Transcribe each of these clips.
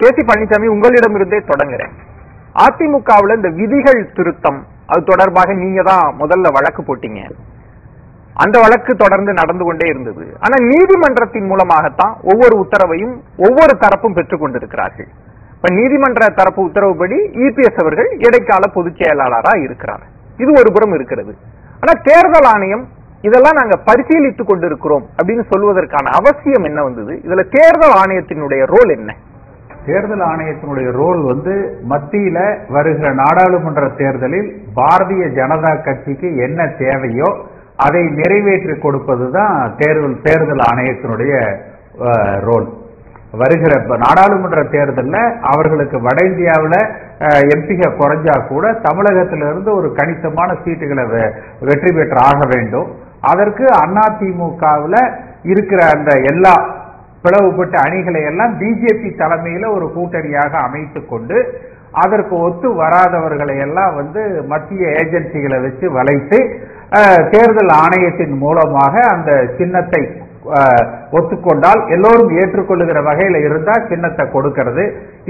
K C Palaniswami உங்களிடமிருந்தே தொடங்குறேன். அதிமுகவுல இந்த விதிகள் திருத்தம் அது தொடர்பாக நீங்க தான் முதல்ல வழக்கு போட்டீங்க. அந்த வழக்கு தொடர்ந்து நடந்து கொண்டே இருந்தது. ஆனா நீதிமன்றத்தின் மூலமாகத்தான் ஒவ்வொரு உத்தரவையும் ஒவ்வொரு தரப்பும் பெற்றுக் கொண்டிருக்கிறார்கள். இப்ப நீதிமன்ற தரப்பு உத்தரவுப்படி இபிஎஸ் அவர்கள் இடைக்கால பொதுச் செயலாளரா இருக்கிறார். இது ஒரு புறம் இருக்கிறது. ஆனா தேர்தல் ஆணையம் இதெல்லாம் நாங்க பரிசீலித்துக் கொண்டிருக்கிறோம் அப்படின்னு சொல்வதற்கான அவசியம் என்ன வந்தது? இதுல தேர்தல் ஆணையத்தினுடைய ரோல் என்ன? தேர்தல் ஆணையத்தினுடைய ரோல் வந்து மத்தியில வருகிற நாடாளுமன்ற தேர்தலில் பாரதிய ஜனதா கட்சிக்கு என்ன தேவையோ அதை நிறைவேற்றி கொடுப்பதுதான் தேர்தல் தேர்தல் ஆணையத்தினுடைய ரோல் வருகிற நாடாளுமன்ற தேர்தலில் அவர்களுக்கு வட இந்தியாவில் எம்பிக குறைஞ்சா கூட தமிழகத்திலிருந்து ஒரு கணிசமான சீட்டுகளை வெ- வெற்றி பெற்று ஆக வேண்டும். அதற்கு அதிமுகவில் இருக்கிற அந்த எல்லா பிளவுபட்ட அணிகளை எல்லாம் பிஜேபி தலைமையில ஒரு கூட்டணியாக அமைத்து கொண்டு அதற்கு ஒத்து வராதவர்களை எல்லாம் வந்து மத்திய ஏஜென்சிகளை வச்சு வளைத்து தேர்தல் ஆணையத்தின் மூலமாக அந்த சின்னத்தை ஒத்துக்கொண்டால் எல்லோரும் ஏற்றுக்கொள்ளுகிற வகையில இருந்தா சின்னத்தை கொடுக்கிறது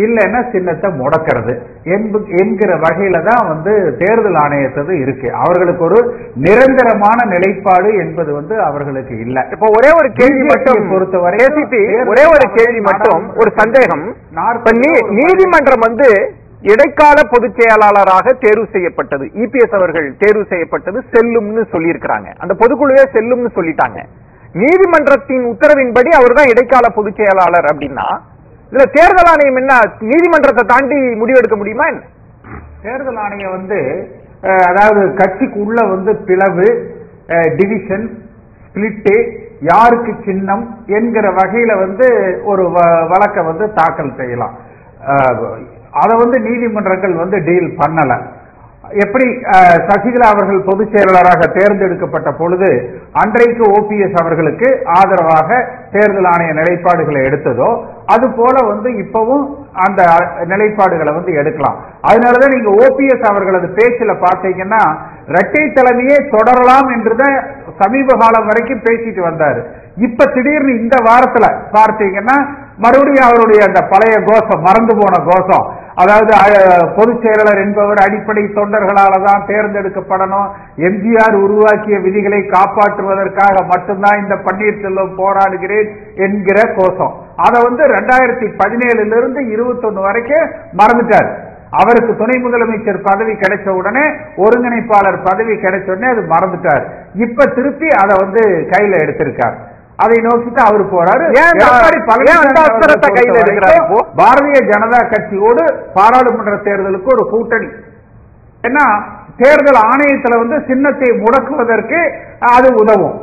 இல்லைன்னா சின்னத்தை முடக்கிறது என்கிற வகையில தான் வந்து தேர்தல் ஆணையத்தது இருக்கு. அவர்களுக்கு ஒரு நிரந்தரமான நிலைப்பாடு என்பது வந்து அவர்களுக்கு இல்லை. இப்ப ஒரே ஒரு கேள்வி மட்டும் பொறுத்தவரை ஒரே ஒரு கேள்வி மட்டும் ஒரு சந்தேகம். நீதிமன்றம் வந்து இடைக்கால பொதுச் செயலாளராக தேர்வு செய்யப்பட்டது. இபிஎஸ் அவர்கள் தேர்வு செய்யப்பட்டது செல்லும்னு சொல்லியிருக்கிறாங்க. அந்த பொதுக்குழுவே செல்லும்னு சொல்லிட்டாங்க. நீதிமன்றத்தின் உத்தரவின்படி அவர் தான் இடைக்கால பொதுச் செயலாளர் அப்படின்னா இதுல தேர்தல் ஆணையம் என்ன நீதிமன்றத்தை தாண்டி முடிவெடுக்க முடியுமா என்ன? தேர்தல் ஆணையம் வந்து அதாவது கட்சிக்கு உள்ள வந்து பிளவு டிவிஷன் ஸ்பிளிட்டு யாருக்கு சின்னம் என்கிற வகையில வந்து ஒரு வ- வழக்கை வந்து தாக்கல் செய்யலாம். அதை வந்து நீதிமன்றங்கள் வந்து டீல் பண்ணலை. எப்படி சசிகலா அவர்கள் பொதுச் செயலாளராக தேர்ந்தெடுக்கப்பட்ட பொழுது அன்றைக்கு ஓபிஎஸ் அவர்களுக்கு ஆதரவாக தேர்தல் ஆணைய நிலைப்பாடுகளை எடுத்ததோ அது போல வந்து இப்பவும் அந்த நிலைப்பாடுகளை வந்து எடுக்கலாம். அதனாலதான் நீங்க ஓபிஎஸ் அவர்களது பேச்சுல பார்த்தீங்கன்னா இரட்டை தலைமையே தொடரலாம் என்றுதான் சமீப காலம் வரைக்கும் பேசிட்டு வந்தாரு. இப்ப திடீர்னு இந்த வாரத்துல பார்த்தீங்கன்னா மறுபடியும் அவருடைய அந்த பழைய கோஷம் மறந்து போன கோஷம் அதாவது பொதுச் செயலாளர் என்பவர் அடிப்படை தொண்டர்களால தான் தேர்ந்தெடுக்கப்படணும். எம்ஜிஆர் உருவாக்கிய விதிகளை காப்பாற்றுவதற்காக மட்டும்தான் இந்த பன்னீர்செல்வம் போராடுகிறேன் என்கிற கோஷம். அதை வந்து ரெண்டாயிரத்தி பதினேழுல இருந்து இருபத்தொன்னு வரைக்கும் மறந்துட்டார். அவருக்கு துணை முதலமைச்சர் பதவி கிடைச்ச உடனே ஒருங்கிணைப்பாளர் பதவி கிடைச்ச உடனே அது மறந்துட்டார். இப்ப திருப்பி அதை வந்து கையில எடுத்திருக்கார். அதை நோக்கிட்டு அவர் போறாரு? பாரதிய ஜனதா கட்சியோடு பாராளுமன்ற தேர்தலுக்கு ஒரு கூட்டணி. ஏன்னா தேர்தல் ஆணையத்துல வந்து சின்னத்தை முடக்குவதற்கு அது உதவும்.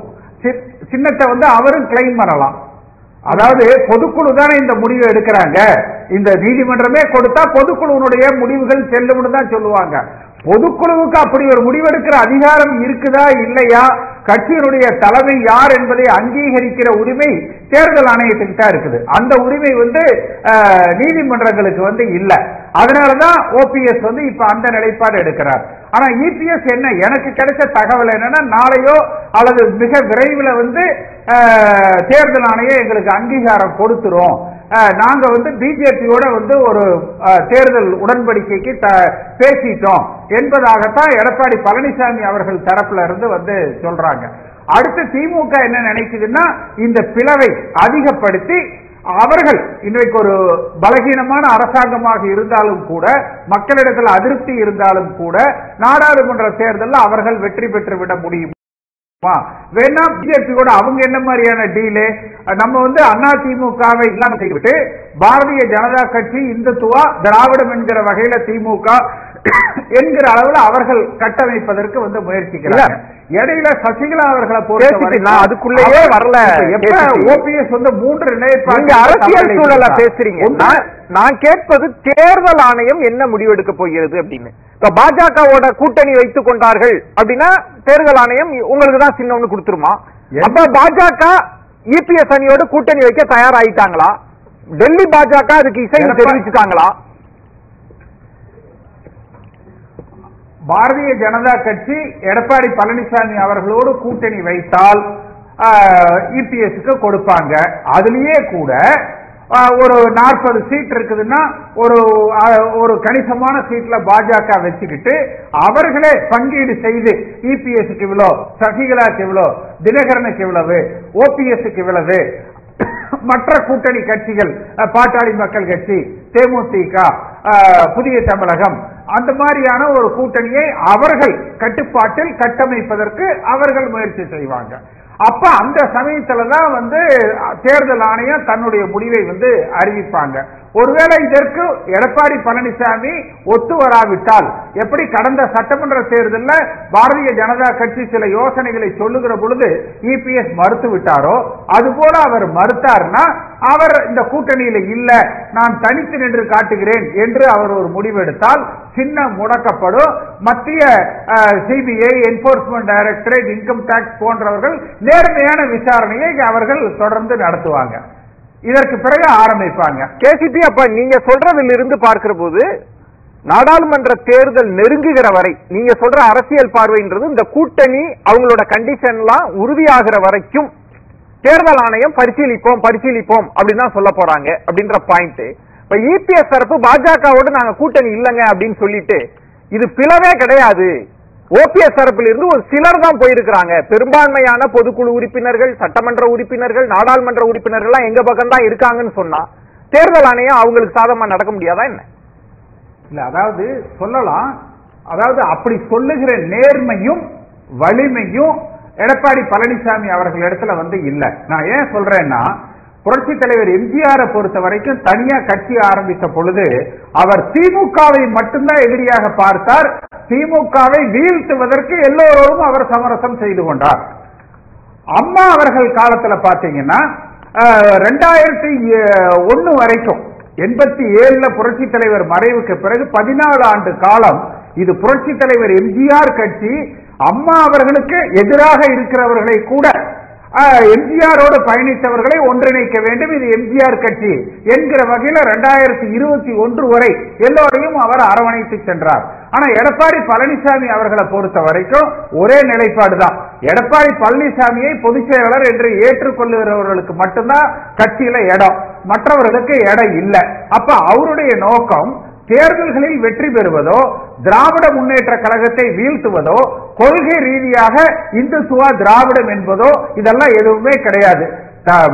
சின்னத்தை வந்து அவரும் கிளைம் பண்ணலாம். அதாவது பொதுக்குழு தானே இந்த முடிவை எடுக்கிறாங்க. இந்த நீதிமன்றமே கொடுத்தா பொதுக்குழுவினுடைய முடிவுகள் செல்லும்னு தான் சொல்லுவாங்க. பொதுக்குழுவுக்கு அப்படி ஒரு முடிவெடுக்கிற அதிகாரம் இருக்குதா இல்லையா? கட்சியினுடைய தலைமை யார் என்பதை அங்கீகரிக்கிற உரிமை தேர்தல் ஆணையத்துக்கு தான் இருக்குது. அந்த உரிமை வந்து நீதிமன்றங்களுக்கு வந்து இல்லை. அதனாலதான் ஓபிஎஸ் வந்து இப்ப அந்த நிலைப்பாடு எடுக்கிறார். ஆனா இபிஎஸ் என்ன? எனக்கு கிடைச்ச தகவல் என்னன்னா நாளையோ அல்லது மிக விரைவில் வந்து தேர்தல் ஆணையம் எங்களுக்கு அங்கீகாரம் கொடுத்துரும். நாங்க வந்து பிஜேபியோட வந்து ஒரு தேர்தல் உடன்படிக்கைக்கு த- பேசிட்டோம். என்பதாகத்தான் எடப்பாடி பழனிசாமி அவர்கள் தரப்புல இருந்து வந்து சொல்றாங்க. அடுத்து திமுக என்ன நினைக்குதுன்னா இந்த பிளவை அதிகப்படுத்தி அவர்கள் இன்றைக்கு ஒரு பலகீனமான அரசாங்கமாக இருந்தாலும் கூட மக்களிடத்தில் அதிருப்தி இருந்தாலும் கூட நாடாளுமன்ற தேர்தலில் அவர்கள் வெற்றி பெற்று விட முடியும். வேணா பிஜேபி கூட அவங்க என்ன மாதிரியான டீலு நம்ம வந்து அண்ணா திமுகவை இல்லாம செய்துவிட்டு பாரதிய ஜனதா கட்சி இந்துத்துவா திராவிடம் என்கிற வகையில திமுக என்கிற அளவுல அவர்கள் கட்டமைப்பதற்கு வந்து முயற்சிக்கிறாங்க. இடையில சசிகலா அவர்களை பேசிட்டு நான் அதுக்குள்ளேயே வரல, எப்ப. ஓபிஎஸ் வந்து மூன்று நீங்க அரசியல் சூழல பேசுறீங்க. நான்- கேட்பது தேர்தல் ஆணையம் என்ன முடிவெடுக்க போகிறது அப்படின்னு. இப்ப பாஜகவோட கூட்டணி வைத்துக் கொண்டார்கள் அப்படின்னா தேர்தல் ஆணையம் உங்களுக்கு தான் சின்னம்னு கொடுத்துருமா? என்- அப்ப பாஜக இபிஎஸ் அணியோட கூட்டணி வைக்க தயாராயிட்டாங்களா? டெல்லி பாஜக அதுக்கு இசை தெரிவிச்சுட்டாங்களா? பாரதிய ஜனதா கட்சி எடப்பாடி பழனிசாமி அவர்களோடு கூட்டணி வைத்தால் இபிஎஸ்க்கு கொடுப்பாங்க. அதுலயே கூட ஒரு நாற்பது சீட் இருக்குதுன்னா ஒரு ஒரு கணிசமான சீட்ல பாஜக வச்சுக்கிட்டு அவர்களே பங்கீடு செய்து இபிஎஸ்க்கு இவ்வளோ சசிகலாக்கு இவ்வளோ தினகரனுக்கு இவ்வளவு ஓபிஎஸ்க்கு இவ்வளவு மற்ற கூட்டணி கட்சிகள் பாட்டாளி மக்கள் கட்சி தேமுதிக புதிய தமிழகம் அந்த மாதிரியான ஒரு கூட்டணியை அவர்கள் கட்டுப்பாட்டில் கட்டமைப்பதற்கு அவர்கள் முயற்சி செய்வாங்க. அப்ப அந்த சமயத்துல தான் வந்து தேர்தல் ஆணையம் தன்னுடைய முடிவை வந்து அறிவிப்பாங்க. ஒருவேளை இதற்கு எடப்பாடி பழனிசாமி ஒத்து வராவிட்டால் எப்படி கடந்த சட்டமன்ற தேர்தலில் பாரதிய ஜனதா கட்சி சில யோசனைகளை சொல்லுகிற பொழுது இபிஎஸ் மறுத்து விட்டாரோ அதுபோல அவர் மறுத்தார்னா அவர் இந்த கூட்டணியில இல்ல நான் தனித்து நின்று காட்டுகிறேன் என்று அவர் ஒரு முடிவெடுத்தால் சின்னம் முடக்கப்படும். மத்திய CBI enforcement directorate income tax போன்றவர்கள் நேர்மையான விசாரணையை அவர்கள் தொடர்ந்து நடத்துவாங்க. இதற்கு பிறகு ஆரம்பிப்பாங்க. கேசிபி அப்ப நீங்க சொல்றதில் இருந்து பார்க்கிற போது நாடாளுமன்ற தேர்தல் நெருங்குகிற வரை நீங்க சொல்ற அரசியல் பார்வைன்றது இந்த கூட்டணி அவங்களோட கண்டிஷன்லாம் உறுதியாகிற வரைக்கும் தேர்தல் ஆணையம் பரிசீலிப்போம் பரிசீலிப்போம் அப்படின்னு தான் சொல்ல போறாங்க அப்படின்ற பாயிண்ட் இப்ப இபிஎஸ் தரப்பு பாஜகவோடு நாங்க கூட்டணி இல்லைங்க அப்படின்னு சொல்லிட்டு இது பிளவே கிடையாது. ஓபிஎஸ் தரப்பில் இருந்து ஒரு சிலர் தான் போயிருக்கிறாங்க. பெரும்பான்மையான பொதுக்குழு உறுப்பினர்கள் சட்டமன்ற உறுப்பினர்கள் நாடாளுமன்ற உறுப்பினர்கள் எல்லாம் எங்க பக்கம் தான் இருக்காங்கன்னு சொன்னா தேர்தல் ஆணையம் அவங்களுக்கு சாதமா நடக்க முடியாதா என்ன? இல்ல அதாவது சொல்லலாம். அதாவது அப்படி சொல்லுகிற நேர்மையும் வலிமையும் எடப்பாடி பழனிசாமி அவர்கள் இடத்துல வந்து இல்ல. நான் ஏன் சொல்றேன்னா புரட்சி தலைவர் எம்ஜிஆரை பொறுத்த வரைக்கும் தனியா கட்சி ஆரம்பித்த பொழுது அவர் திமுகவை மட்டும்தான் எதிரியாக பார்த்தார். திமுகவை வீழ்த்துவதற்கு எல்லோரும் அவர் சமரசம் செய்து கொண்டார். அம்மா அவர்கள் காலத்துல பாத்தீங்கன்னா ரெண்டாயிரத்தி ஒன்னு வரைக்கும் எண்பத்தி ஏழுல புரட்சி தலைவர் மறைவுக்கு பிறகு பதினாலு ஆண்டு காலம் இது புரட்சி தலைவர் எம்ஜிஆர் கட்சி அம்மா அவர்களுக்கு எதிராக இருக்கிறவர்களை கூட எம்ஜிஆரோடு பயணித்தவர்களை ஒன்றிணைக்க வேண்டும். இது எம்ஜிஆர் கட்சி என்கிற வகையில் இரண்டாயிரத்தி இருபத்தி ஒன்று வரை எல்லோரையும் அவர் அரவணைத்து சென்றார். ஆனா எடப்பாடி பழனிசாமி அவர்களை பொறுத்த வரைக்கும் ஒரே நிலைப்பாடு தான். எடப்பாடி பழனிசாமியை பொதுச் செயலாளர் என்று ஏற்றுக்கொள்ளுகிறவர்களுக்கு மட்டும்தான் கட்சியில இடம். மற்றவர்களுக்கு இடம் இல்லை. அப்ப அவருடைய நோக்கம் தேர்தல்களில் வெற்றி பெறுவதோ திராவிட முன்னேற்ற கழகத்தை வீழ்த்துவதோ கொள்கை ரீதியாக இந்துத்துவா திராவிடம் என்பதோ இதெல்லாம் எதுவுமே கிடையாது. த-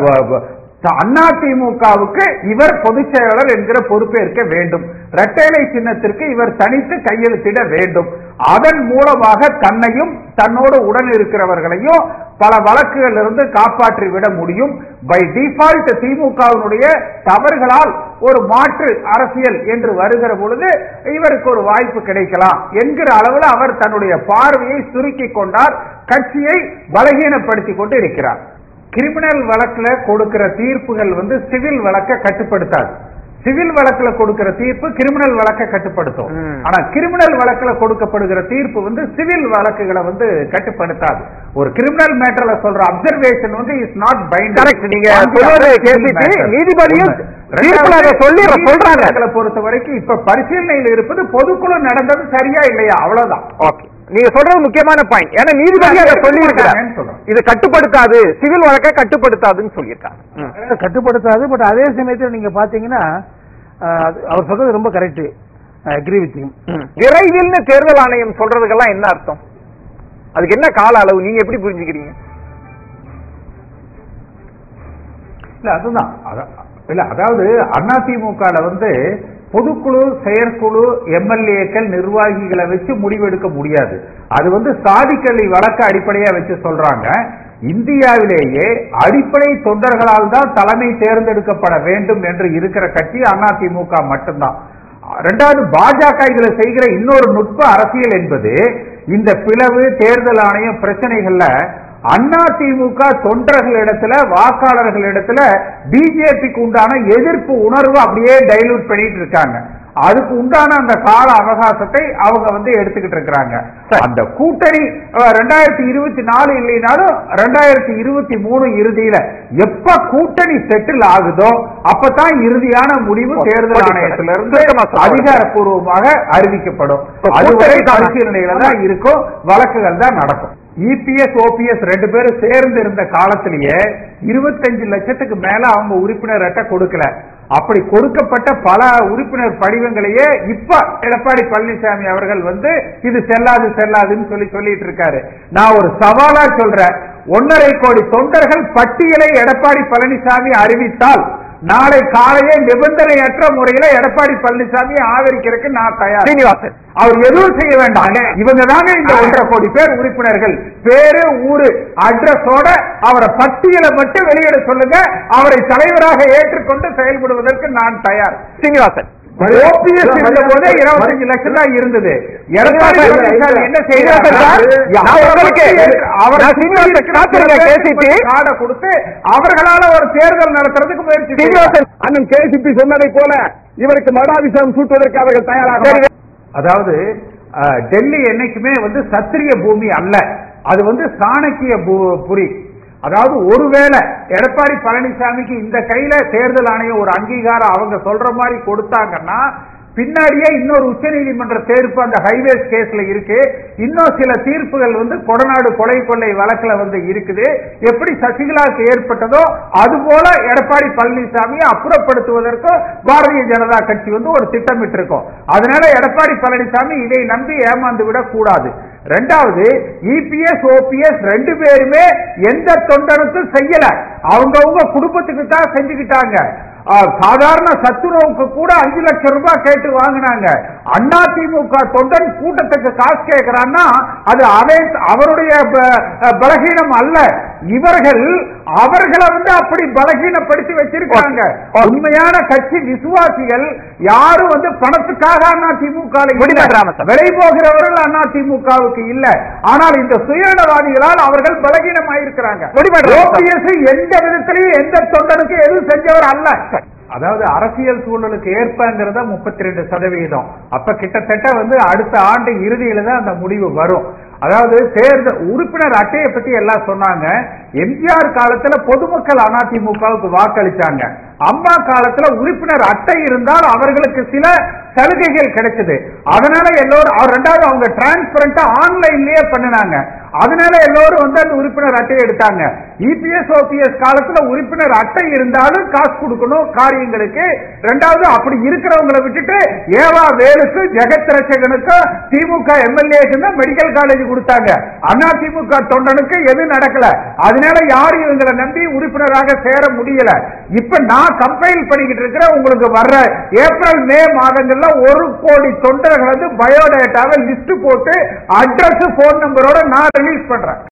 அதிமுகவுக்கு இவர் பொதுச் செயலாளர் என்கிற பொறுப்பேற்க வேண்டும். இரட்டைலை சின்னத்திற்கு இவர் தனித்து கையெழுத்திட வேண்டும். அதன் மூலமாக தன்னையும் தன்னோடு உடன் இருக்கிறவர்களையும் பல வழக்குகள் இருந்து காப்பாற்றி விட முடியும். பை டிஃபால்ட் திமுகவினுடைய தவறுகளால் ஒரு மாற்று அரசியல் என்று வருகிற பொழுது இவருக்கு ஒரு வாய்ப்பு கிடைக்கலாம் என்கிற அளவில் அவர் தன்னுடைய பார்வையை சுருக்கிக் கொண்டார் கட்சியை பலகீனப்படுத்திக் கொண்டு இருக்கிறார். கிரிமினல் வழக்குல கொடுக்கிற தீர்ப்புகள் வந்து சிவில் வழக்கை கட்டுப்படுத்தாது. சிவில் வழக்குல கொடுக்கிற தீர்ப்பு கிரிமினல் வழக்க கட்டுப்படுத்தும். ஆனா கிரிமினல் வழக்குல கொடுக்கப்படுகிற தீர்ப்பு வந்து சிவில் வழக்குகளை வந்து கட்டுப்படுத்தாது. ஒரு கிரிமினல் மேட்டர்ல சொல்ற அப்சர்வேஷன் வந்து இஸ் நாட் பைண்ட். நீங்க நீதிபதியும். பொறுத்த வரைக்கும் இப்ப பரிசீலனையில் இருப்பது பொதுக்குழு நடந்தது சரியா இல்லையா? அவ்வளவுதான். ஓகே நீங்க சொல்றது முக்கியமான பாயிண்ட் ஏன்னா நீதிபதி அதை சொல்லி. இது கட்டுப்படுத்தாது. சிவில் வழக்கை கட்டுப்படுத்தாதுன்னு சொல்லியிருக்காங்க. கட்டுப்படுத்தாது பட் அதே சமயத்தில் நீங்க பாத்தீங்கன்னா அவர் சொல்றது ரொம்ப கரெக்ட் அக்ரி வித் ம். விரைவில்னு தேர்தல் ஆணையம் சொல்றதுக்கெல்லாம் என்ன அர்த்தம்? அதுக்கு என்ன கால அளவு? நீங்க எப்படி புரிஞ்சுக்கிறீங்க? இல்ல அதுதான். அத- இல்ல அதாவது அதிமுக வந்து பொதுக்குழு செயற்குழு எம்எல்ஏக்கள் நிர்வாகிகளை வச்சு முடிவெடுக்க முடியாது. அது வந்து சாதிக்கல்வி வழக்க அடிப்படையா வச்சு சொல்றாங்க. இந்தியாவிலேயே அடிப்படை தொண்டர்களால் தான் தலைமை தேர்ந்தெடுக்கப்பட வேண்டும் என்று இருக்கிற கட்சி அதிமுக மட்டும்தான். ரெண்டாவது பாஜக இதுல செய்கிற இன்னொரு நுட்ப அரசியல் என்பது இந்த பிளவு தேர்தல் ஆணையம் பிரச்சனைகள்ல அண்ணா திமுக தொண்டர்களிடத்துல வாக்காளர்களிடத்துல பிஜேபிக்கு உண்டான எதிர்ப்பு உணர்வு அப்படியே டைலூட் பண்ணிட்டு இருக்காங்க. அதுக்கு உண்டான அந்த கால அவகாசத்தை அவங்க வந்து எடுத்துக்கிட்டு இருக்கிறாங்க. அந்த கூட்டணி ரெண்டாயிரத்தி இருபத்தி நாலு இல்லைனாலும் ரெண்டாயிரத்தி இருபத்தி மூணு இறுதியில எப்ப கூட்டணி செட்டில் ஆகுதோ அப்பதான் இறுதியான முடிவு தேர்தல் ஆணையத்திலிருந்து. அதிகாரப்பூர்வமாக அறிவிக்கப்படும். அதுவரை. பரிசீலனையில தான் இருக்கும் வழக்குகள் தான் நடக்கும். இபிஎஸ் ஓபிஎஸ் ரெண்டு பேரும் சேர்ந்து இருந்த காலத்திலேயே இருபத்தஞ்சு லட்சத்துக்கு மேல அவங்க உறுப்பினர் அட்டை கொடுக்கல. அப்படி கொடுக்கப்பட்ட பல உறுப்பினர் படிவங்களையே இப்ப எடப்பாடி பழனிசாமி அவர்கள் வந்து இது செல்லாது செல்லாதுன்னு சொல்லி சொல்லிட்டு இருக்காரு. நான் ஒரு சவாலா சொல்றேன். ஒன்னரை கோடி தொண்டர்கள் பட்டியலை எடப்பாடி பழனிசாமி அறிவித்தால் நாளை காலையே நிபந்தனையற்ற முறையில எடப்பாடி பழனிசாமி ஆதரிக்கிறதுக்கு நான் தயார். சீனிவாசன். அவர் எதுவும் செய்ய வேண்டாம். இவங்க தாங்க இந்த ஒன்றரை கோடி பேர் உறுப்பினர்கள். பேரு ஊரு அட்ரஸோட அவரை பட்டியலை மட்டும் வெளியிட சொல்லுங்க. அவரை தலைவராக ஏற்றுக்கொண்டு செயல்படுவதற்கு நான் தயார். சீனிவாசன். ஓபிஎஸ் இருந்த போதே இருபத்தஞ்சு லட்சம் தான் இருந்தது. என்ன கார்டை கொடுத்து அவர்களால ஒரு தேர்தல் நடத்துறதுக்கு முயற்சி. சீனிவாசன் அண்ணன் கேசிபி சொன்னதை போல இவருக்கு மடாபிஷேகம் சூட்டுவதற்கு அவர்கள் தயாராக அதாவது டெல்லி என்னைக்குமே வந்து சத்திரிய பூமி அல்ல. அது வந்து சாணக்கிய புரி. அதாவது ஒருவேளை எடப்பாடி பழனிசாமிக்கு இந்த கையில தேர்தல் ஆணையம் ஒரு அங்கீகாரம் அவங்க சொல்ற மாதிரி கொடுத்தாங்கன்னா பின்னாடியே இன்னொரு உச்சநீதிமன்ற தீர்ப்பு அந்த ஹைவேஸ் கேஸ்ல இருக்கு. இன்னும் சில தீர்ப்புகள் வந்து கொடநாடு கொலை கொள்ளை வழக்குல வந்து இருக்குது. எப்படி சசிகலாவுக்கு ஏற்பட்டதோ அது போல எடப்பாடி பழனிசாமியை அப்புறப்படுத்துவதற்கும் பாரதிய ஜனதா கட்சி வந்து ஒரு திட்டமிட்டு இருக்கும் அதனால எடப்பாடி பழனிசாமி இதை நம்பி ஏமாந்து விடக் கூடாது ரெண்டாவது இபிஎஸ் ஓபிஎஸ் ரெண்டு பேருமே எந்த தொண்டனுக்கும் செய்யல. அவங்கவுங்க குடும்பத்துக்கு தான் செஞ்சுக்கிட்டாங்க. சாதாரண சத்துணவுக்கு கூட அஞ்சு லட்சம் ரூபாய் கேட்டு வாங்கினாங்க. அண்ணா திமுக தொண்டன் கூட்டத்துக்கு காசு கேட்கிறான்னா அது அவருடைய ப- பலகீனம் அல்ல. இவர்கள் அவர்களை வந்து அப்படி பலகீனப்படுத்தி வச்சிருக்காங்க. உண்மையான கட்சி விசுவாசிகள் யாரும் வந்து பணத்துக்காக அண்ணா திமுக. விலை போகிறவர்கள் அண்ணா திமுகவுக்கு இல்ல. ஆனால் இந்த சுயநலவாதிகளால் அவர்கள் பலகீனமாயிருக்கிறாங்க. எந்த விதத்திலையும் எந்த தொண்டனுக்கு எதுவும் செஞ்சவர் அல்ல. அதாவது அரசியல் சூழலுக்கு ஏற்பங்கிறத முப்பத்தி ரெண்டு சதவீதம். அப்ப கிட்டத்தட்ட வந்து அடுத்த ஆண்டு இறுதியில தான் அந்த முடிவு வரும். அதாவது தேர்தல் உறுப்பினர் அட்டையை பத்தி எல்லாம் சொன்னாங்க. எம்ஜிஆர் காலத்துல பொதுமக்கள் அதிமுகவுக்கு வாக்களிச்சாங்க. அம்மா காலத்துல உறுப்பினர் அட்டை இருந்தால் அவர்களுக்கு சில சலுகைகள் கிடைச்சது. அதனால எல்லோரும் அவர் ரெண்டாவது அவங்க டிரான்ஸ்பரண்டா ஆன்லைன்லயே பண்ணினாங்க. அதனால எல்லோரும் வந்து அந்த உறுப்பினர் அட்டையை எடுத்தாங்க. இபிஎஸ் ஓபிஎஸ் காலத்துல உறுப்பினர் அட்டை இருந்தாலும் காசு கொடுக்கணும் காரியங்களுக்கு. ரெண்டாவது அப்படி இருக்கிறவங்களை விட்டுட்டு ஏவா வேலுக்கு ஜெகத் ரட்சகனுக்கும் திமுக எம்எல்ஏக்கு தான் மெடிக்கல் காலேஜ் கொடுத்தாங்க. அண்ணா திமுக தொண்டனுக்கு எதுவும் நடக்கல? அதனால யாரும் இவங்களை நம்பி உறுப்பினராக சேர முடியல. இப்ப நான் கம்பைல் பண்ணிக்கிட்டு இருக்கிற உங்களுக்கு வர்ற ஏப்ரல் மே மாதங்கள்ல ஒரு கோடி தொண்டர்கள் வந்து பயோடேட்டாவை லிஸ்ட் போட்டு அட்ரஸ் போன் நம்பரோட நான் ரிலீஸ் பண்றேன்.